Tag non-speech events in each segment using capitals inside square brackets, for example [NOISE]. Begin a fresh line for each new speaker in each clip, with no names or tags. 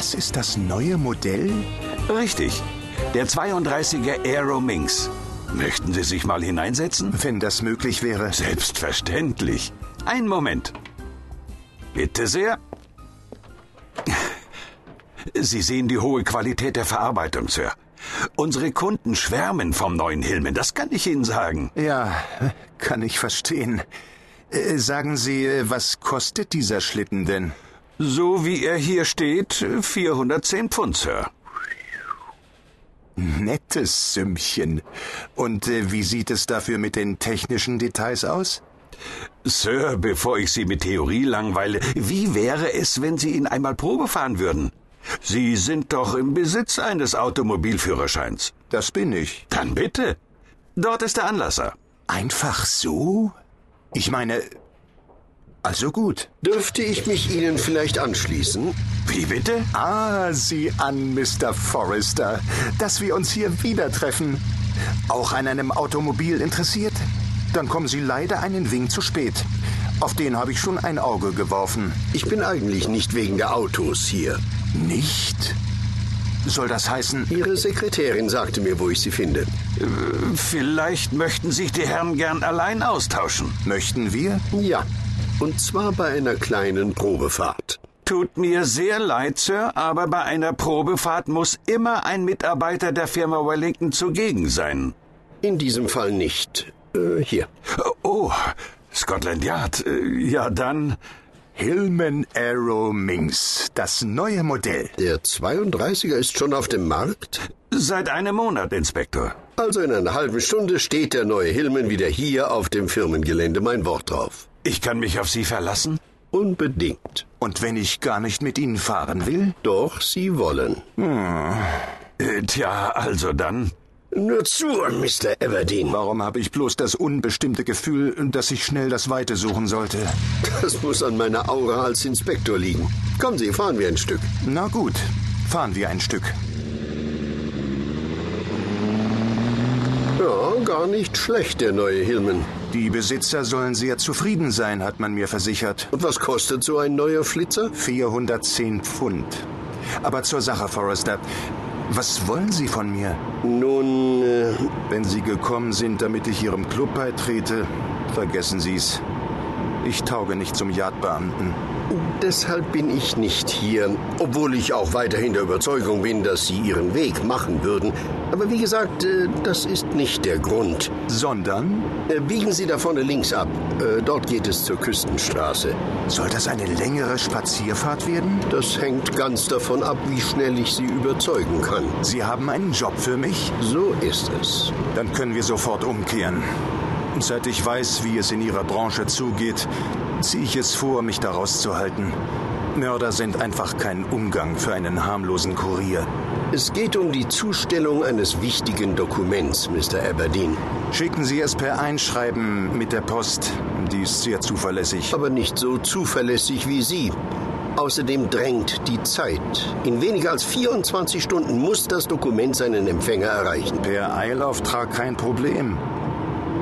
Das ist das neue Modell?
Richtig. Der 32er Aero Minx. Möchten Sie sich mal hineinsetzen?
Wenn das möglich wäre.
Selbstverständlich. Einen Moment. Bitte sehr. Sie sehen die hohe Qualität der Verarbeitung, Sir. Unsere Kunden schwärmen vom neuen Hilmen, das kann ich Ihnen sagen.
Ja, kann ich verstehen. Äh, sagen Sie, äh, was kostet dieser Schlitten denn?
So wie er hier steht, 410 Pfund, Sir.
Nettes Sümmchen. Und äh, wie sieht es dafür mit den technischen Details aus?
Sir, bevor ich Sie mit Theorie langweile, wie wäre es, wenn Sie ihn einmal Probe fahren würden? Sie sind doch im Besitz eines Automobilführerscheins.
Das bin ich.
Dann bitte. Dort ist der Anlasser.
Einfach so? Ich meine. Also gut.
Dürfte ich mich Ihnen vielleicht anschließen?
Wie bitte?
Ah, sieh an, Mr. Forrester, dass wir uns hier wieder treffen. Auch an einem Automobil interessiert? Dann kommen Sie leider einen Wink zu spät. Auf den habe ich schon ein Auge geworfen.
Ich bin eigentlich nicht wegen der Autos hier.
Nicht? Soll das heißen.
Ihre Sekretärin sagte mir, wo ich sie finde.
Vielleicht möchten sich die Herren gern allein austauschen.
Möchten wir?
Ja. Und zwar bei einer kleinen Probefahrt.
Tut mir sehr leid, Sir, aber bei einer Probefahrt muss immer ein Mitarbeiter der Firma Wellington zugegen sein.
In diesem Fall nicht. Äh, hier.
Oh, Scotland Yard. Äh, Ja, dann.
Hillman Aero Minx, das neue Modell.
Der 32er ist schon auf dem Markt?
Seit einem Monat, Inspektor.
Also in einer halben Stunde steht der neue Hillman wieder hier auf dem Firmengelände. Mein Wort drauf.
Ich kann mich auf Sie verlassen?
Unbedingt.
Und wenn ich gar nicht mit Ihnen fahren will?
Doch, Sie wollen.
Äh, Tja, also dann.
Nur zu, Mr. Everdeen.
Warum habe ich bloß das unbestimmte Gefühl, dass ich schnell das Weite suchen sollte?
Das muss an meiner Aura als Inspektor liegen. Kommen Sie, fahren wir ein Stück.
Na gut, fahren wir ein Stück.
Ja, gar nicht schlecht, der neue Hillman.
Die Besitzer sollen sehr zufrieden sein, hat man mir versichert.
Und was kostet so ein neuer Flitzer?
410 Pfund. Aber zur Sache, Forrester. Was wollen Sie von mir?
Nun, äh,
Wenn Sie gekommen sind, damit ich Ihrem Club beitrete, vergessen Sie's. Ich tauge nicht zum Jagdbeamten.
Deshalb bin ich nicht hier, obwohl ich auch weiterhin der Überzeugung bin, dass Sie Ihren Weg machen würden. Aber wie gesagt, äh, das ist nicht der Grund.
Sondern?
Äh, biegen Sie da vorne links ab. Äh, dort geht es zur Küstenstraße.
Soll das eine längere Spazierfahrt werden?
Das hängt ganz davon ab, wie schnell ich Sie überzeugen kann.
Sie haben einen Job für mich?
So ist es.
Dann können wir sofort umkehren. Seit ich weiß, wie es in Ihrer Branche zugeht, ziehe ich es vor, mich da rauszuhalten. Mörder sind einfach kein Umgang für einen harmlosen Kurier.
Es geht um die Zustellung eines wichtigen Dokuments, Mr. Aberdeen.
Schicken Sie es per Einschreiben mit der Post. Die ist sehr zuverlässig.
Aber nicht so zuverlässig wie Sie. Außerdem drängt die Zeit. In weniger als 24 Stunden muss das Dokument seinen Empfänger erreichen.
Per Eilauftrag kein Problem.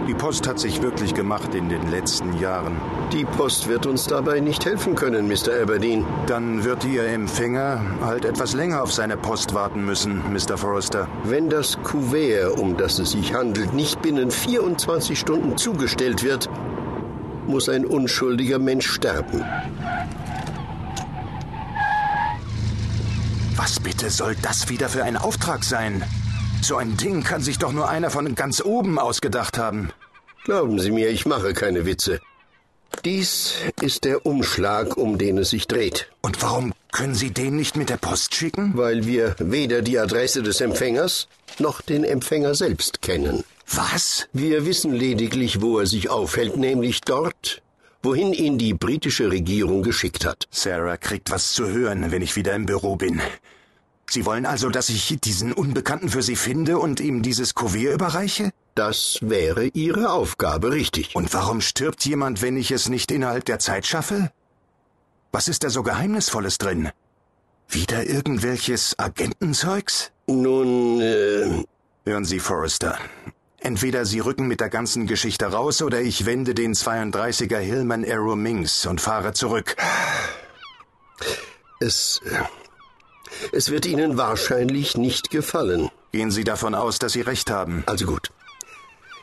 Die Post hat sich wirklich gemacht in den letzten Jahren.
Die Post wird uns dabei nicht helfen können, Mr. Aberdeen.
Dann wird Ihr Empfänger halt etwas länger auf seine Post warten müssen, Mr. Forrester.
Wenn das Kuvert, um das es sich handelt, nicht binnen 24 Stunden zugestellt wird, muss ein unschuldiger Mensch sterben.
Was bitte soll das wieder für ein Auftrag sein? So ein Ding kann sich doch nur einer von ganz oben ausgedacht haben.
Glauben Sie mir, ich mache keine Witze. Dies ist der Umschlag, um den es sich dreht.
Und warum können Sie den nicht mit der Post schicken?
Weil wir weder die Adresse des Empfängers noch den Empfänger selbst kennen.
Was?
Wir wissen lediglich, wo er sich aufhält, nämlich dort, wohin ihn die britische Regierung geschickt hat.
Sarah kriegt was zu hören, wenn ich wieder im Büro bin. Sie wollen also, dass ich diesen Unbekannten für Sie finde und ihm dieses Kuvert überreiche?
Das wäre Ihre Aufgabe, richtig.
Und warum stirbt jemand, wenn ich es nicht innerhalb der Zeit schaffe? Was ist da so Geheimnisvolles drin? Wieder irgendwelches Agentenzeugs?
Nun, äh,
Hören Sie, Forrester. Entweder Sie rücken mit der ganzen Geschichte raus oder ich wende den 32er Hillman Aero Minx und fahre zurück.
es. äh, Es wird Ihnen wahrscheinlich nicht gefallen.
Gehen Sie davon aus, dass Sie recht haben.
Also gut.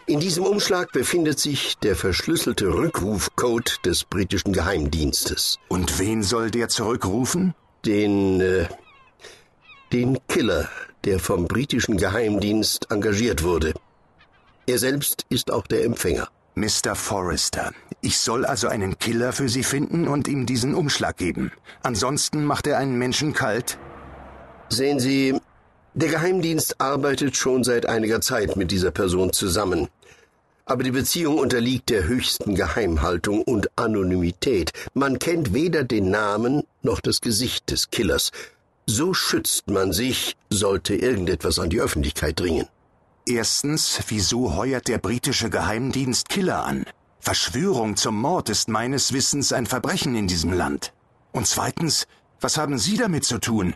In diesem Umschlag befindet sich der verschlüsselte Rückrufcode des britischen Geheimdienstes.
Und wen soll der zurückrufen?
Den, äh, den Killer, der vom britischen Geheimdienst engagiert wurde. Er selbst ist auch der Empfänger.
Mr. Forrester, ich soll also einen Killer für Sie finden und ihm diesen Umschlag geben. Ansonsten macht er einen Menschen kalt?
Sehen Sie, der Geheimdienst arbeitet schon seit einiger Zeit mit dieser Person zusammen. Aber die Beziehung unterliegt der höchsten Geheimhaltung und Anonymität. Man kennt weder den Namen noch das Gesicht des Killers. So schützt man sich, sollte irgendetwas an die Öffentlichkeit dringen.
Erstens, wieso heuert der britische Geheimdienst Killer an? Verschwörung zum Mord ist meines Wissens ein Verbrechen in diesem Land. Und zweitens, was haben Sie damit zu tun?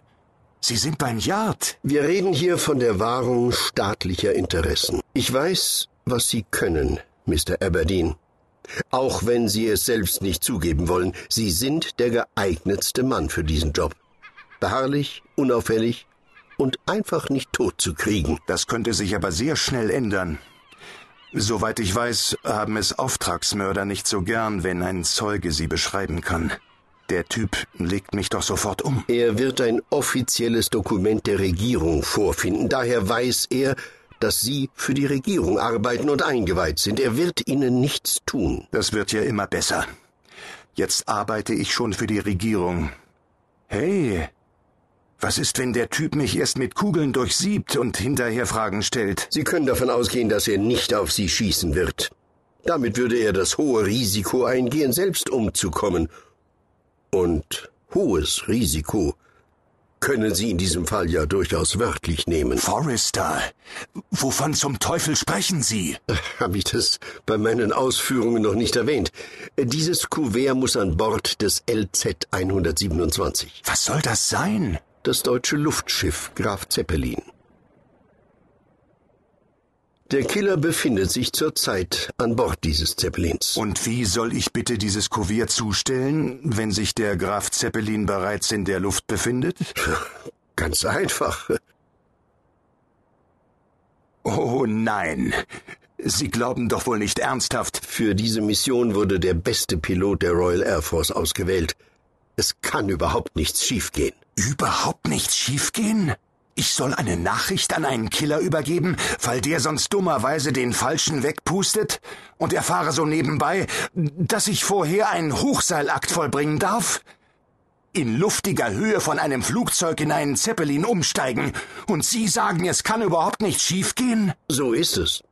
Sie sind beim Yard.
Wir reden hier von der Wahrung staatlicher Interessen. Ich weiß, was Sie können, Mr. Aberdeen. Auch wenn Sie es selbst nicht zugeben wollen, Sie sind der geeignetste Mann für diesen Job. Beharrlich, unauffällig, und einfach nicht tot zu kriegen.
Das könnte sich aber sehr schnell ändern. Soweit ich weiß, haben es Auftragsmörder nicht so gern, wenn ein Zeuge sie beschreiben kann. Der Typ legt mich doch sofort um.
Er wird ein offizielles Dokument der Regierung vorfinden. Daher weiß er, dass Sie für die Regierung arbeiten und eingeweiht sind. Er wird Ihnen nichts tun.
Das wird ja immer besser. Jetzt arbeite ich schon für die Regierung. Hey, was ist, wenn der Typ mich erst mit Kugeln durchsiebt und hinterher Fragen stellt?
Sie können davon ausgehen, dass er nicht auf Sie schießen wird. Damit würde er das hohe Risiko eingehen, selbst umzukommen. Und hohes Risiko können Sie in diesem Fall ja durchaus wörtlich nehmen.
Forrester, wovon zum Teufel sprechen Sie?
Habe ich das bei meinen Ausführungen noch nicht erwähnt? Dieses Kuvert muss an Bord des LZ 127.
Was soll das sein?
das deutsche Luftschiff Graf Zeppelin. Der Killer befindet sich zurzeit an Bord dieses Zeppelins.
Und wie soll ich bitte dieses Kuvert zustellen, wenn sich der Graf Zeppelin bereits in der Luft befindet? [LAUGHS]
Ganz einfach.
Oh nein. Sie glauben doch wohl nicht ernsthaft.
Für diese Mission wurde der beste Pilot der Royal Air Force ausgewählt. Es kann überhaupt nichts schiefgehen.
Überhaupt nichts schiefgehen? Ich soll eine Nachricht an einen Killer übergeben, weil der sonst dummerweise den Falschen wegpustet und erfahre so nebenbei, dass ich vorher einen Hochseilakt vollbringen darf? In luftiger Höhe von einem Flugzeug in einen Zeppelin umsteigen und Sie sagen, es kann überhaupt nicht schiefgehen?
So ist es.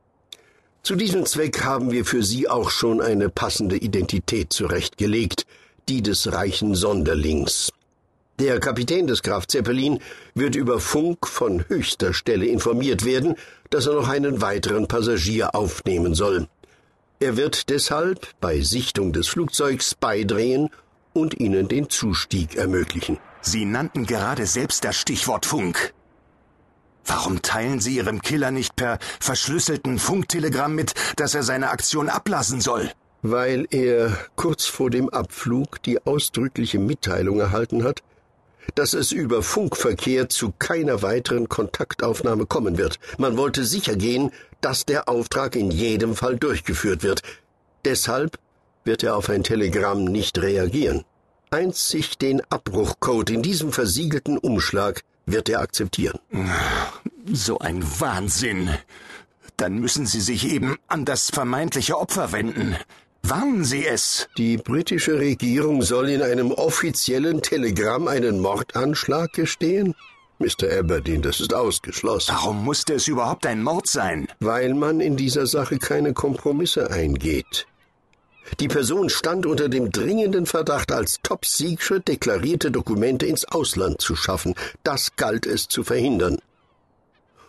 Zu diesem Zweck haben wir für Sie auch schon eine passende Identität zurechtgelegt, die des reichen Sonderlings. Der Kapitän des Graf Zeppelin wird über Funk von höchster Stelle informiert werden, dass er noch einen weiteren Passagier aufnehmen soll. Er wird deshalb bei Sichtung des Flugzeugs beidrehen und ihnen den Zustieg ermöglichen.
Sie nannten gerade selbst das Stichwort Funk. Warum teilen Sie Ihrem Killer nicht per verschlüsselten Funktelegramm mit, dass er seine Aktion ablassen soll?
Weil er kurz vor dem Abflug die ausdrückliche Mitteilung erhalten hat, dass es über Funkverkehr zu keiner weiteren Kontaktaufnahme kommen wird. Man wollte sicher gehen, dass der Auftrag in jedem Fall durchgeführt wird. Deshalb wird er auf ein Telegramm nicht reagieren. Einzig den Abbruchcode in diesem versiegelten Umschlag wird er akzeptieren.
So ein Wahnsinn. Dann müssen Sie sich eben an das vermeintliche Opfer wenden. Warnen Sie es!
Die britische Regierung soll in einem offiziellen Telegramm einen Mordanschlag gestehen? Mr. Aberdeen, das ist ausgeschlossen.
Warum musste es überhaupt ein Mord sein?
Weil man in dieser Sache keine Kompromisse eingeht. Die Person stand unter dem dringenden Verdacht, als Top deklarierte Dokumente ins Ausland zu schaffen. Das galt es zu verhindern.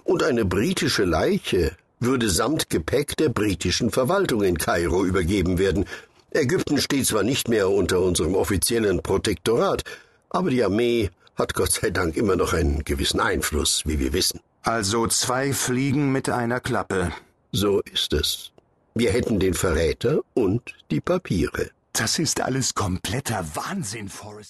Und eine britische Leiche würde samt Gepäck der britischen Verwaltung in Kairo übergeben werden. Ägypten steht zwar nicht mehr unter unserem offiziellen Protektorat, aber die Armee hat Gott sei Dank immer noch einen gewissen Einfluss, wie wir wissen.
Also zwei Fliegen mit einer Klappe.
So ist es. Wir hätten den Verräter und die Papiere.
Das ist alles kompletter Wahnsinn, Forrest.